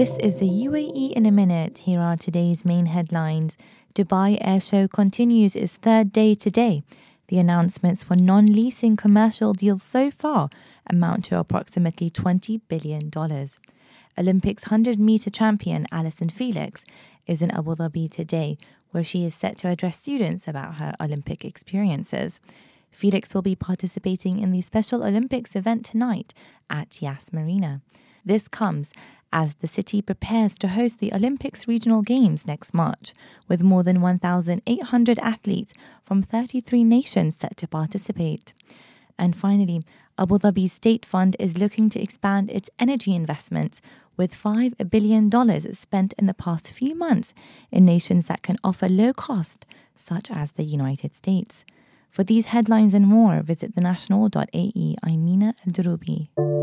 This is the UAE in a minute. Here are today's main headlines. Dubai Air Show continues its third day today. The announcements for non leasing commercial deals so far amount to approximately $20 billion. Olympics 100 meter champion Allyson Felix is in Abu Dhabi today, where she is set to address students about her Olympic experiences. Felix will be participating in the Special Olympics event tonight at Yas Marina. This comes as the city prepares to host the Olympics Regional Games next March, with more than 1,800 athletes from 33 nations set to participate. And finally, Abu Dhabi's state fund is looking to expand its energy investments with $5 billion spent in the past few months in nations that can offer low cost, such as the United States. For these headlines and more, visit thenational.ae. I'm Mina Al